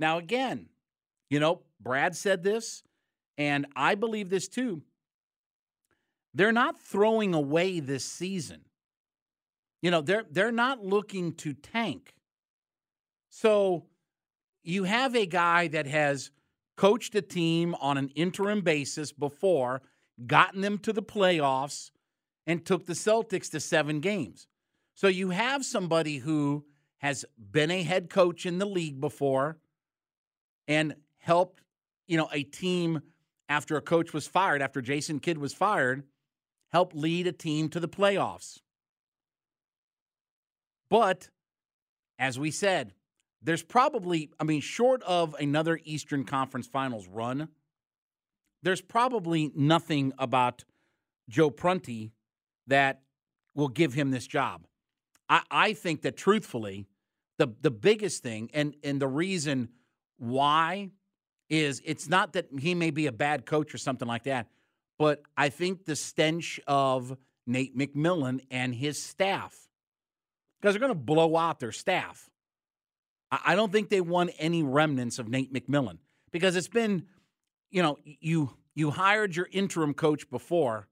Now, again, you know, Brad said this, and I believe this too. They're not throwing away this season. You know, they're they're not looking to tank. So you have a guy that has coached a team on an interim basis before, gotten them to the playoffs, and took the Celtics to seven games. So you have somebody who has been a head coach in the league before and helped, you know, a team after a coach was fired, after Jason Kidd was fired, help lead a team to the playoffs. But as we said, there's probably, I mean, short of another Eastern Conference Finals run, there's probably nothing about Joe Prunty that will give him this job. I, I think that truthfully, the the biggest thing and and the reason why is it's not that he may be a bad coach or something like that, but I think the stench of Nate McMillan and his staff, because they're going to blow out their staff. I don't think they want any remnants of Nate McMillan because it's been, you know, you you hired your interim coach before,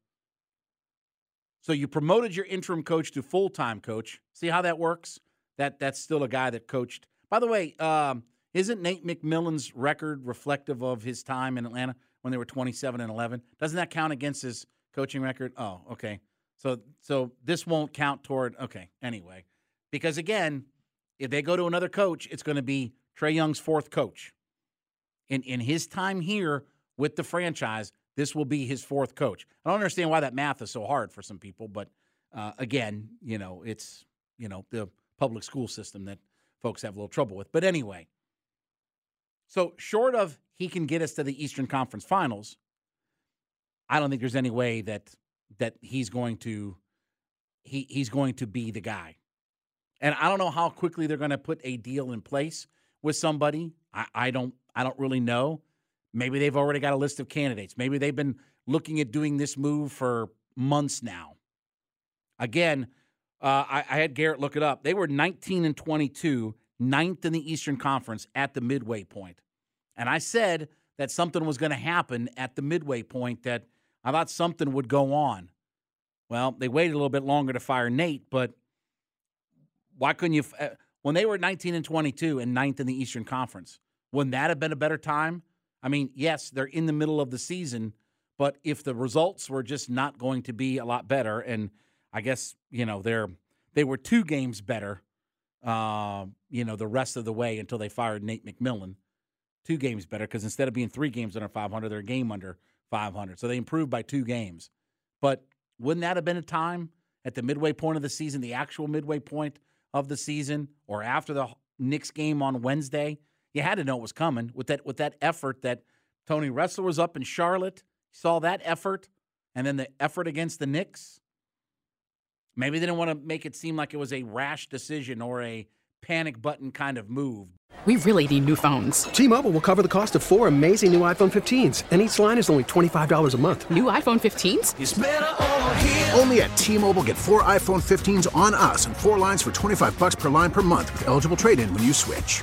so you promoted your interim coach to full time coach. See how that works? That that's still a guy that coached. By the way, um, isn't Nate McMillan's record reflective of his time in Atlanta when they were 27 and 11? Doesn't that count against his coaching record? Oh, okay. So so this won't count toward okay, anyway. Because again, if they go to another coach, it's going to be Trae Young's fourth coach. In in his time here with the franchise, this will be his fourth coach. I don't understand why that math is so hard for some people, but uh, again, you know, it's you know the public school system that folks have a little trouble with. But anyway, so short of he can get us to the Eastern Conference Finals, I don't think there's any way that that he's going to he he's going to be the guy. And I don't know how quickly they're going to put a deal in place with somebody. I, I don't I don't really know. Maybe they've already got a list of candidates. Maybe they've been looking at doing this move for months now. Again, uh, I, I had Garrett look it up. They were 19 and 22 ninth in the Eastern Conference at the midway point. And I said that something was going to happen at the midway point, that I thought something would go on. Well, they waited a little bit longer to fire Nate, but why couldn't you? Uh, when they were 19 and 22 and ninth in the Eastern Conference, wouldn't that have been a better time? I mean, yes, they're in the middle of the season, but if the results were just not going to be a lot better, and I guess you know they're they were two games better uh, you know, the rest of the way until they fired Nate McMillan. Two games better because instead of being three games under 500, they're a game under 500. So they improved by two games. But wouldn't that have been a time at the midway point of the season, the actual midway point of the season, or after the Knicks game on Wednesday? You had to know it was coming with that with that effort that Tony Ressler was up in Charlotte. Saw that effort, and then the effort against the Knicks. Maybe they didn't want to make it seem like it was a rash decision or a panic button kind of move. We really need new phones. T Mobile will cover the cost of four amazing new iPhone 15s, and each line is only $25 a month. New iPhone 15s? Only at T Mobile get four iPhone 15s on us and four lines for 25 bucks per line per month with eligible trade in when you switch.